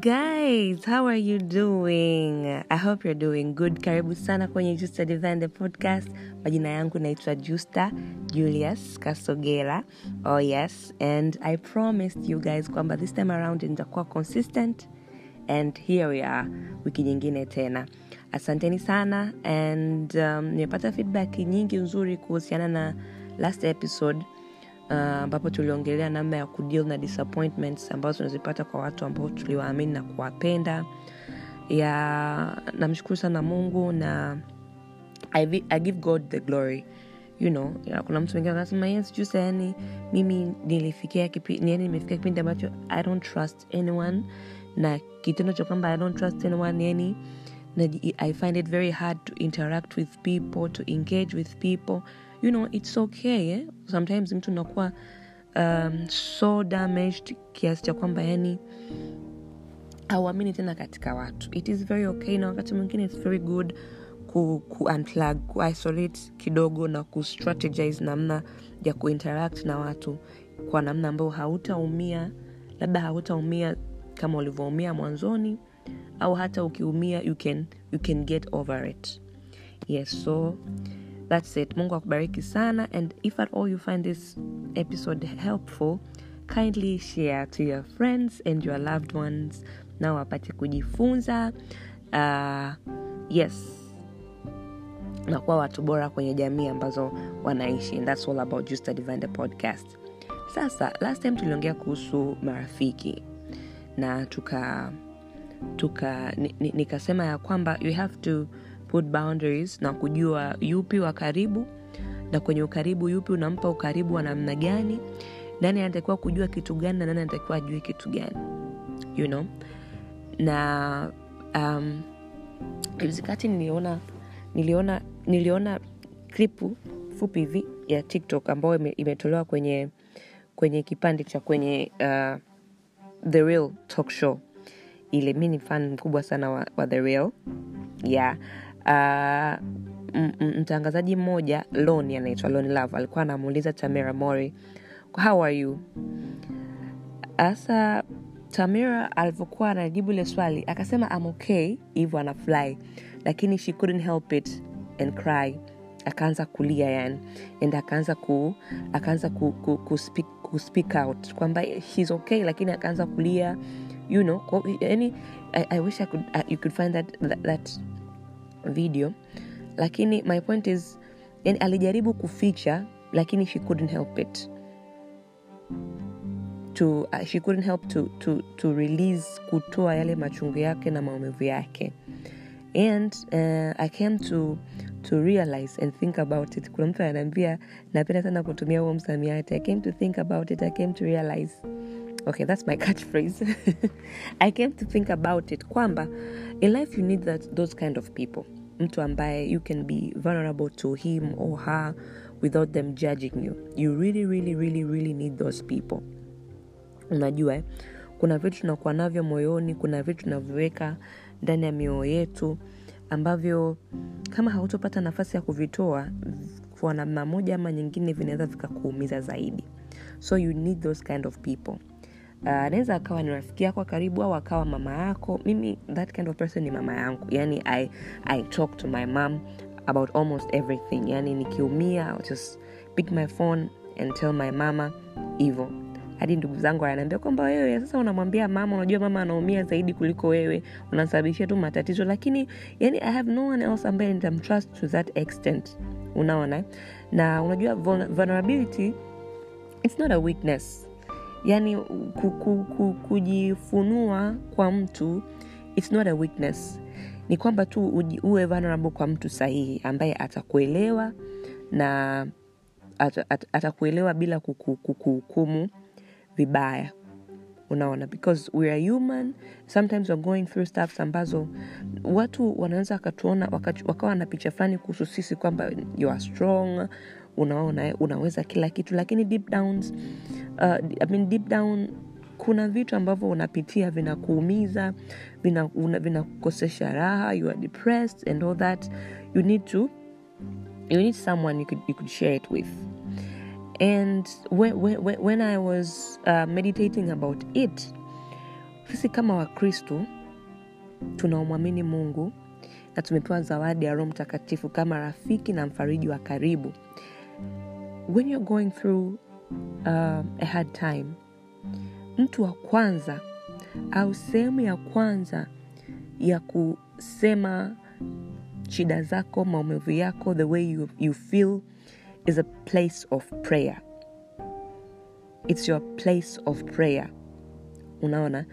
guys how are you doing? I hope you're doing good. Karibu sana kwenye justa divine the podcast. Majina yangu naitwa justa julius kasogela. Oh yes. And i promised you guys kwamba this time around nitakuwa consistent. And here we are wiki nyingine tena. Asanteni sana. And um, nimepata feedback nyingi nzuri kuhusiana na last episode ambapo uh, tuliongelea namna ya kudeal na disappointments ambazo tunazipata kwa watu ambao tuliwaamini na kuwapenda. Ya namshukuru sana mungu na I, I give god the glory. You know ya, kuna mtu mwingine anasema yes jusa sayani mimi nilifikia kipindi yani nimefikia kipindi ambacho i don't trust anyone na kitendo cha kwamba i don't trust anyone yani i find it very hard to interact with people to engage with people you know it's okay eh? sometimes mtu unakuwa um, so damaged kiasi cha kwamba yani hauamini tena katika watu it is very okay na wakati mwingine its very good ku, ku unplug ku isolate kidogo na ku strategize namna ya kuinteract na watu kwa namna ambayo hautaumia labda hautaumia kama ulivyoumia mwanzoni au hata ukiumia you can, you can get over it yes so that's it. Mungu akubariki sana and if at all you find this episode helpful kindly share to your friends and your loved ones. Nao wapate kujifunza. Uh, yes. Na kuwa watu bora kwenye jamii ambazo wanaishi and that's all about Justa divine podcast. Sasa last time tuliongea kuhusu marafiki na tuka tuka ni- ni- nikasema ya kwamba you have to put boundaries na kujua yupi wa karibu na kwenye ukaribu yupi unampa ukaribu wa namna gani nani anatakiwa kujua kitu gani na nani anatakiwa ajue kitu gani you know? Na um, niliona niliona niliona klipu fupi hivi ya tiktok ambayo ime- imetolewa kwenye kwenye kipande cha kwenye uh, the real talk show. Ile mi ni fan mkubwa sana wa, wa the real. Yeah. M- mtangazaji mmoja loni anaitwa loni love alikuwa anamuuliza Tamira mori how are you? Hasa tamira alivyokuwa anajibu ile swali akasema am okay hivyo anafly lakini she couldn't help it and cry. Akaanza kulia yani. And akaanza ku akaanza ku, ku, ku, speak, ku speak out. Kwamba shes okay lakini akaanza kulia you know yani I, i wish I could, uh, you could find that, that, that video. Lakini my point is yani alijaribu kuficha lakini she couldn't help it. To uh, she couldn't help to, to, to release kutoa yale machungu yake na maumivu yake. And uh, i came to to realize and think about it. Kuna mtu ananiambia napenda sana kutumia huo msamiati. I came to think about it. I came to realize okay that's my catchphrase. I came to think about it kwamba in life you need that, those kind of people. Mtu ambaye you can be vulnerable to him or her without them judging you. You really really really really need those people. Unajua eh? kuna vitu tunakuwa navyo moyoni kuna vitu tunavyoweka ndani ya mioyo yetu ambavyo kama hautopata nafasi ya kuvitoa kwa namna moja ama nyingine vinaweza vikakuumiza zaidi. So you need those kind of people Uh, anaweza akawa ni rafiki yako karibu au akawa mama yako. Mimi that kind of person ni mama yangu. Yani i, I talk to my mom about almost everything. Yani nikiumia just pick my phone and tell my mama hivo hadi ndugu zangu ananiambia kwamba wewe sasa unamwambia mama unajua mama anaumia zaidi kuliko wewe. Unasababishia tu matatizo. Lakini yani i have no one else ambaye nitamtrust to that extent. Unaona? Na unajua vulnerability it's not a weakness yani ku, ku, ku, kujifunua kwa mtu it's not a weakness. Ni kwamba tu uwe vulnerable kwa mtu sahihi ambaye atakuelewa na at, at, atakuelewa bila kuku- kukuhukumu vibaya. Unaona? Because we are human. Sometimes we're going through stuff ambazo watu wanaweza wakatuona wakawa na picha fulani kuhusu sisi kwamba you are strong unaona eh, unaweza kila kitu. Lakini deep downs, uh, I mean deep down kuna vitu ambavyo unapitia vinakuumiza vinakukosesha vina raha you are depressed and all that. You need to you need someone you could, you could share it with. And when, when, when I was uh, meditating about it, sisi kama wakristo tunaomwamini mungu na tumepewa zawadi ya roho mtakatifu kama rafiki na mfariji wa karibu when you're going through uh, a hard time mtu wa kwanza au sehemu ya kwanza ya kusema shida zako maumivu yako the way you, you feel is a place of prayer. It's your place of prayer. Unaona?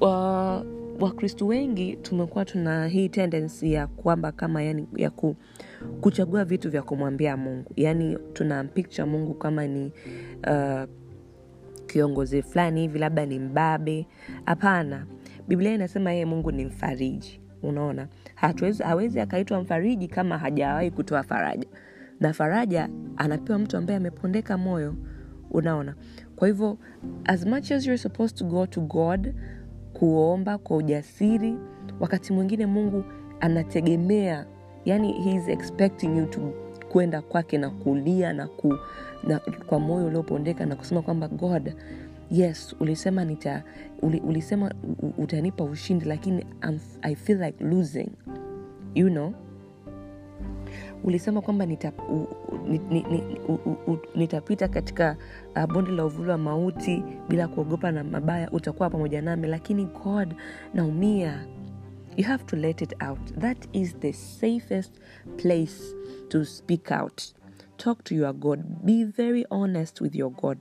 Uh, wakristu wengi tumekuwa tuna hii tendency ya kwamba kama yani ya ku, kuchagua vitu vya kumwambia mungu. Yaani tuna picture mungu kama ni uh, kiongozi fulani hivi labda ni mbabe. Hapana. Biblia inasema yeye mungu ni mfariji. Unaona? Hatuwezi hawezi akaitwa mfariji kama hajawahi kutoa faraja. Na faraja anapewa mtu ambaye amepondeka moyo. Unaona? Kwa hivyo as much as you're supposed to go to god kuomba kwa ujasiri wakati mwingine mungu anategemea yani heis expecting you to kwenda kwake na kulia na, ku, na kwa moyo uliopondeka na kusema kwamba god yes ulisema nita uli, ulisema utanipa ushindi lakini I'm, i feel like losing. You know? Ulisema kwamba nita, nitapita katika uh, bonde la uvuli wa mauti bila kuogopa na mabaya utakuwa pamoja nami. Lakini god naumia you have to let it out. That is the safest place to speak out. Talk to your god. Be very honest with your god.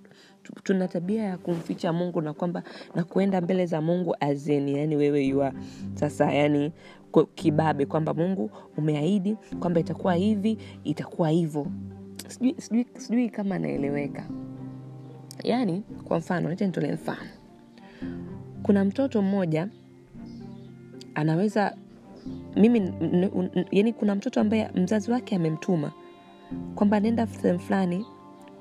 Tuna tabia ya kumficha mungu na kwamba na kuenda mbele za mungu azeni yani wewe yua sasa yani kibabe kwamba mungu umeahidi kwamba itakuwa hivi itakuwa hivyo. Sijui, kama naeleweka. Yani kwa mfano nacha nitolee mfano. Kuna mtoto mmoja anaweza mimi yani kuna mtoto ambaye mzazi wake amemtuma kwamba nenda sehemu fulani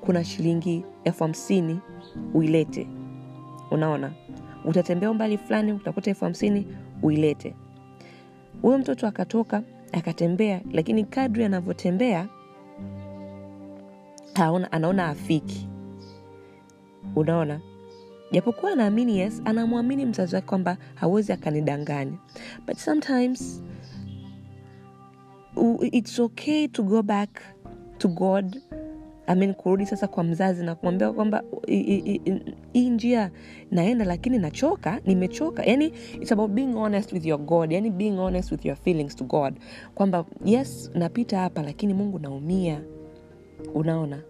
kuna shilingi elfu hamsini uilete. Unaona? Utatembea umbali fulani utakuta elfu hamsini uilete. Huyo mtoto akatoka akatembea lakini kadri anavyotembea anaona afiki. Unaona japokuwa anaamini yes anamwamini mzazi wake kwamba hawezi akanidanganya but sometimes it's okay to go back to god I mean, kurudi sasa kwa mzazi na kumwambia kwamba "I- i- i- hii njia naenda lakini nachoka nimechoka. Yani it's about being honest with your god yani being honest with your feelings to god. Kwamba yes napita hapa lakini mungu naumia. Unaona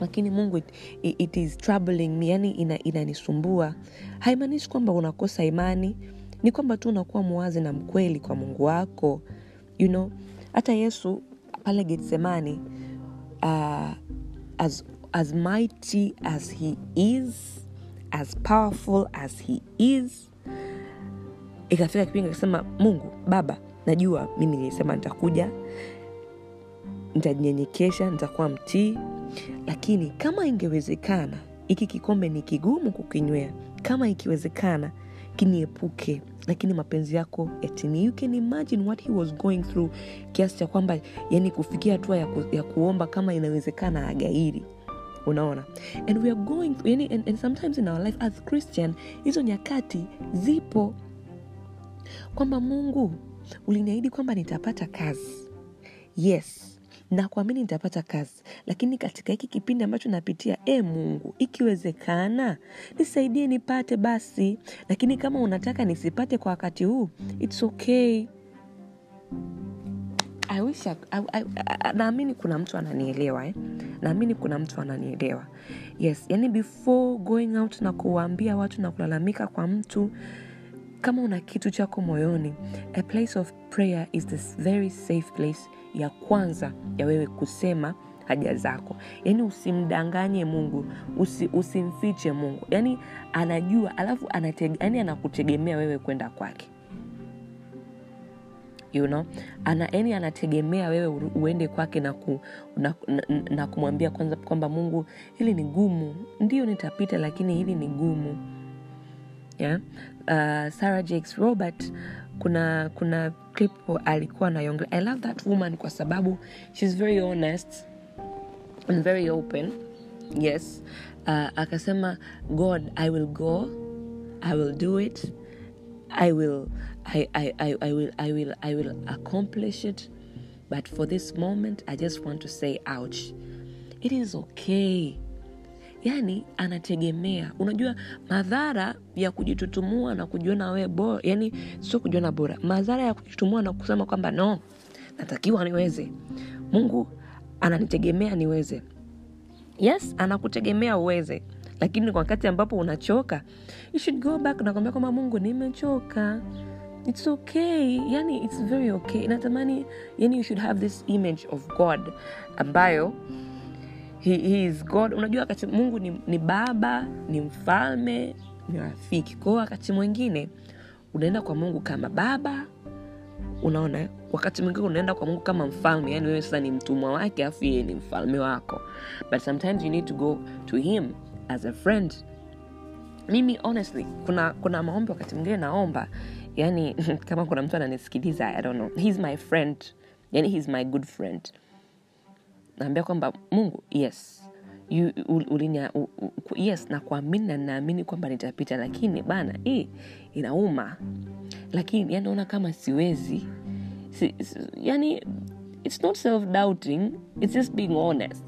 lakini mungu it, it, is troubling me. Yani ina, inanisumbua. Haimaanishi kwamba unakosa imani. Ni kwamba tu unakuwa mwazi na mkweli kwa mungu wako. You know hata yesu pale getsemani uh, as, as mighty as he is as powerful as he is ikafika kipindi akasema mungu baba najua mimi nilisema nitakuja nitajinyenyekesha nitakuwa mtii. Lakini kama ingewezekana hiki kikombe ni kigumu kukinywea. Kama ikiwezekana kiniepuke. Lakini mapenzi yako yatimie you can imagine what he was going through. Kiasi cha kwamba yani kufikia hatua ya, ku, ya kuomba kama inawezekana agairi. Unaona? And we are going yani, and, and sometimes in our life as christian hizo nyakati zipo. Kwamba mungu uliniahidi kwamba nitapata kazi. Yes na kuamini nitapata kazi lakini katika hiki kipindi ambacho napitia e mungu ikiwezekana nisaidie nipate basi. Lakini kama unataka nisipate kwa wakati huu its okay. Naamini kuna mtu ananielewa eh? naamini kuna mtu ananielewa. Yes yani before going out na kuwaambia watu na kulalamika kwa mtu kama una kitu chako moyoni a place of prayer is this very safe place ya kwanza ya wewe kusema haja zako. Yaani usimdanganye mungu usi, usimfiche mungu. Yaani anajua alafu anatege, yani anakutegemea wewe kwenda kwake. You know? Ana yani anategemea wewe uende kwake na, ku, na, na, na kumwambia kwanza kwamba mungu hili ni gumu. Ndio nitapita lakini hili ni gumu. Yeah? uh, sarah jakes robert kuna kuna clip alikuwa naiongelea i love that woman kwa sababu shes very honest and very open. Yes. Uh, akasema god i will go i will do it i will I, I, I, I will i will i will accomplish it but for this moment i just want to say ouch. It is okay yani anategemea. Unajua madhara ya kujitutumua na kujiona wewe bora yani sio kujiona bora. Madhara ya kujitutumua na kusema kwamba no natakiwa niweze. Mungu ananitegemea niweze. Yes anakutegemea uweze. Lakini kwa wakati ambapo unachoka you should go back. Nakwambia kwamba mungu nimechoka. It's okay. Yani it's very okay. Natamani yani you should have this image of god ambayo he, he is god. Unajua wakati mungu ni, ni baba ni mfalme ni rafiki. Kwao wakati mwingine unaenda kwa mungu kama baba unaona? Wakati mwingine unaenda kwa mungu kama mfalme yani wewe sasa ni mtumwa wake afu yeye ni mfalme wako. But sometimes you need to go to him as a friend. Mimi honestly kuna kuna maombi wakati mwingine naomba yani kama kuna mtu ananisikiliza i don't know. He's my friend. Yani he's my good friend naambia kwamba mungu yes. Yes na kuamini na naamini kwamba nitapita lakini bana hii inauma. Lakini yani kama siwezi. Si, si, yani it's not self doubting it's just being honest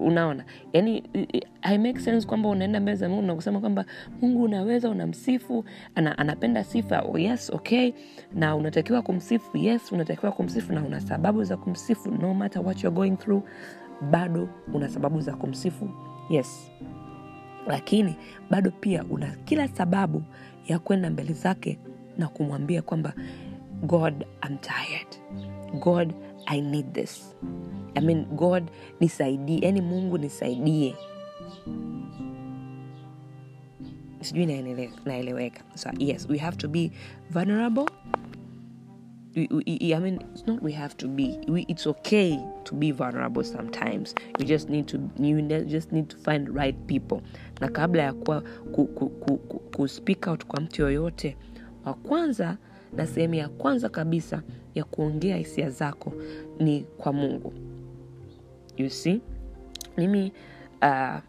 unaona? Yani i- make sense kwamba unaenda mbele za mungu na kusema kwamba mungu unaweza unamsifu ana, anapenda sifa oh yes okay na unatakiwa kumsifu yes unatakiwa kumsifu na una sababu za kumsifu no matter what you're going through bado una sababu za kumsifu yes. Lakini bado pia una kila sababu ya kwenda mbele zake na kumwambia kwamba god I'm tired. God i need this I mean, god nisaidie yani mungu nisaidie sijui naeleweka so yes we have to be vulnerable we, we, I mean, it's not we have to be. We, it's okay to be vulnerable sometimes. You just need to you just need to find right people. Na kabla ya kuwa ku, speak out kwa mtu yoyote, wa kwanza na sehemu ya kwanza kabisa ya kuongea hisia zako ni kwa Mungu. You see, mimi uh,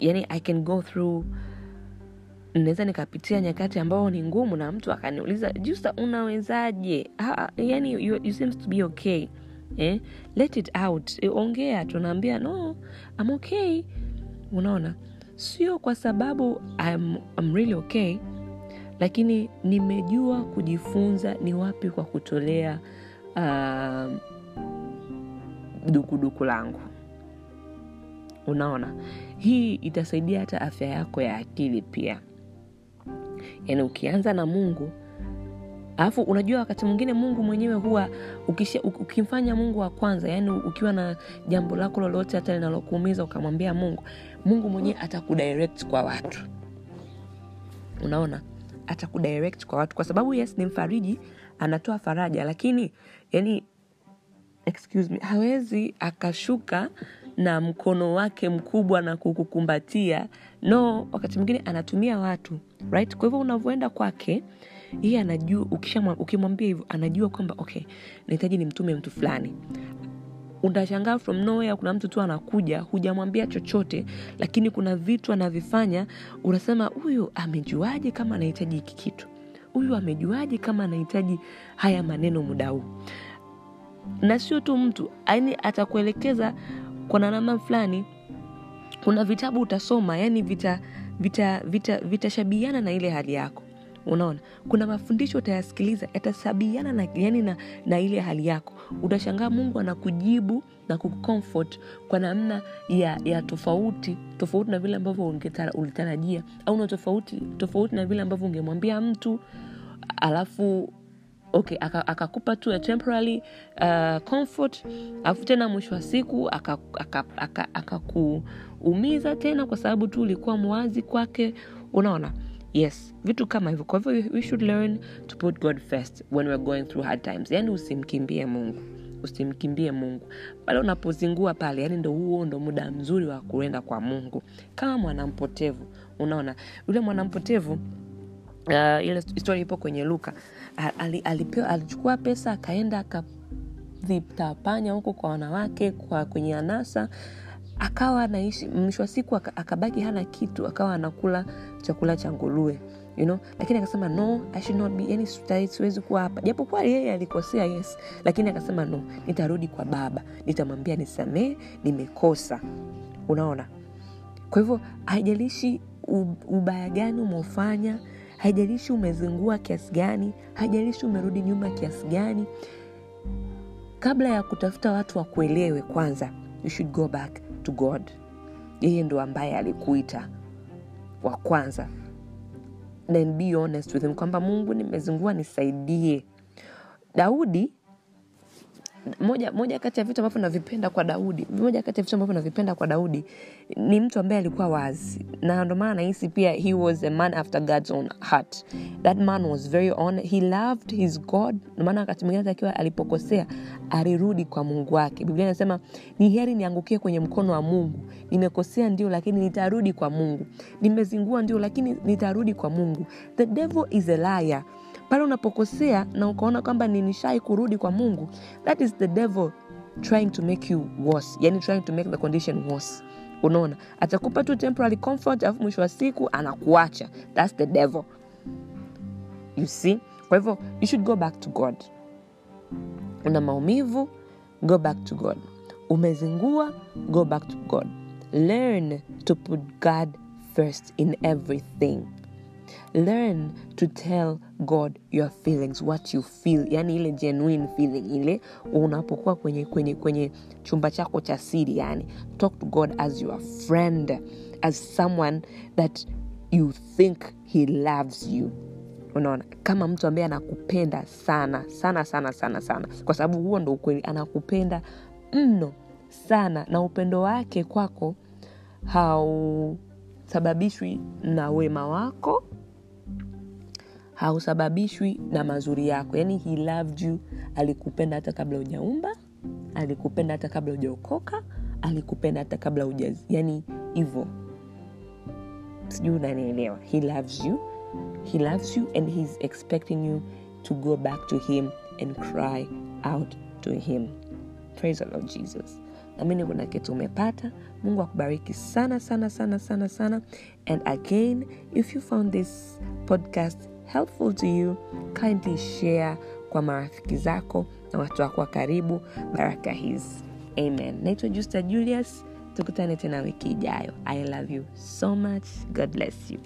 yani I can go through naweza nikapitia nyakati ambao ni ngumu na mtu akaniuliza justa unawezaje? Ha, yani you, you seems to be okay eh? let it out. E, ongea tunaambia no I'm okay. Unaona? Sio kwa sababu I'm, I'm really okay lakini nimejua kujifunza ni wapi kwa kutolea uh, dukuduku langu. Unaona hii itasaidia hata afya yako ya akili pia. Yaani ukianza na mungu alafu unajua wakati mwingine mungu mwenyewe huwa ukisha, ukimfanya mungu wa kwanza yaani ukiwa na jambo lako lolote hata linalokuumiza ukamwambia mungu mungu mwenyewe atakudirect kwa watu. Unaona atakudirect kwa watu. Kwa sababu yes ni mfariji anatoa faraja lakini yani excuse me, hawezi akashuka na mkono wake mkubwa na kukukumbatia. No wakati mwingine anatumia watu right? Kwa hivyo unavyoenda kwake yeye anajua ukimwambia hivyo anajua kwamba okay nahitaji nimtume mtu fulani. Utashangaa from nowhere kuna mtu tu anakuja hujamwambia chochote lakini kuna vitu anavifanya unasema huyu amejuaje kama anahitaji hiki kitu? Huyu amejuaje kama anahitaji haya maneno muda huu na sio tu mtu yani atakuelekeza kwa namna fulani. Kuna vitabu utasoma yani vita vita vita na ile hali yako. Unaona? Kuna mafundisho utayasikiliza yatasabiana na, yani na, na ile hali yako. Utashangaa mungu anakujibu na kucomfort kwa namna ya, ya tofauti tofauti na vile ambavyo ulitarajia. Au na tofauti tofauti na vile ambavyo ungemwambia mtu alafu okay aka- akakupa tu a temporary uh, comfort alafu tena mwisho wa siku akakuumiza aka, aka, aka tena kwa sababu tu ulikuwa mwazi kwake. Unaona? Yes. Vitu kama hivyo. Kwa hivyo we- should learn to put god first when weare going through hard times. Yani usimkimbie mungu. Usimkimbie mungu. Pale unapozingua pale yani ndo huo ndo muda mzuri wa kuenda kwa mungu. Kama mwanampotevu unaona? Yule mwanampotevu uh, ile story ipo kwenye luka alichukua pesa akaenda akavitapanya huko kwa wanawake kwa kwenye anasa akawa anaishi mwisho wa siku akabaki hana kitu akawa anakula chakula cha nguruwe you know? Lakini akasema no I should not be yani siwezi kuwa hapa. Japokuwa yeye alikosea yes lakini akasema no nitarudi kwa baba nitamwambia nisamee nimekosa. Unaona? Kwa hivyo haijalishi ubaya gani umeufanya haijalishi umezingua kiasi gani haijalishi umerudi nyuma kiasi gani. Kabla ya kutafuta watu wakuelewe kwanza you should go back to god. Yeye ndo ambaye alikuita wa kwanza. Then be honest with him kwamba mungu nimezingua nisaidie. Daudi moja moja kati ya vitu ambavyo navipenda kwa daudi moja kati ya vitu ambavyo navipenda kwa daudi ni mtu ambaye alikuwa wazi. Na ndio maana nahisi pia he was a man after god's own heart. That man was very on he loved his god. Maana wakati mwingine akiwa alipokosea alirudi kwa mungu wake. Biblia inasema ni heri niangukie kwenye mkono wa mungu. Nimekosea ndio lakini nitarudi kwa mungu. Nimezingua ndio lakini nitarudi kwa mungu. The devil is a liar pale unapokosea na ukaona kwamba ninishai kurudi kwa mungu that is the devil trying to make you worse. Yani trying to make the condition worse. Unaona? Atakupa tu temporary comfort alafu mwisho wa siku anakuacha. Thats the devil. You see? Kwa hivyo you should go back to god. Una maumivu go back to god. Umezingua go back to god. Learn to put god first in everything. Learn to tell god your feelings what you feel. Yani ile genuine feeling ile unapokuwa kwenye kwenye kwenye chumba chako cha siri yani. Talk to god as your friend as someone that you think he loves you. Unaona? Kama mtu ambaye anakupenda sana sana sana sana sana. Kwa sababu huo ndo ukweli anakupenda mno sana. Na upendo wake kwako hausababishwi na wema wako hausababishwi na mazuri yako. Yani he loved you. Alikupenda hata kabla ujaumba alikupenda hata kabla ujaokoka alikupenda hata kabla uja yani hivo sijui unanielewa. He loves you. He loves you and heis expecting you to go back to him and cry out to him. Praise the lord jesus. Namini kuna kitu umepata. Mungu akubariki sana sana sana sana sana. And again if you found this podcast helpful to you kindly share kwa marafiki zako na watu wako wa karibu. Baraka hizi. Amen. Naitwa justa julius. Tukutane tena wiki ijayo. I love you so much. God bless you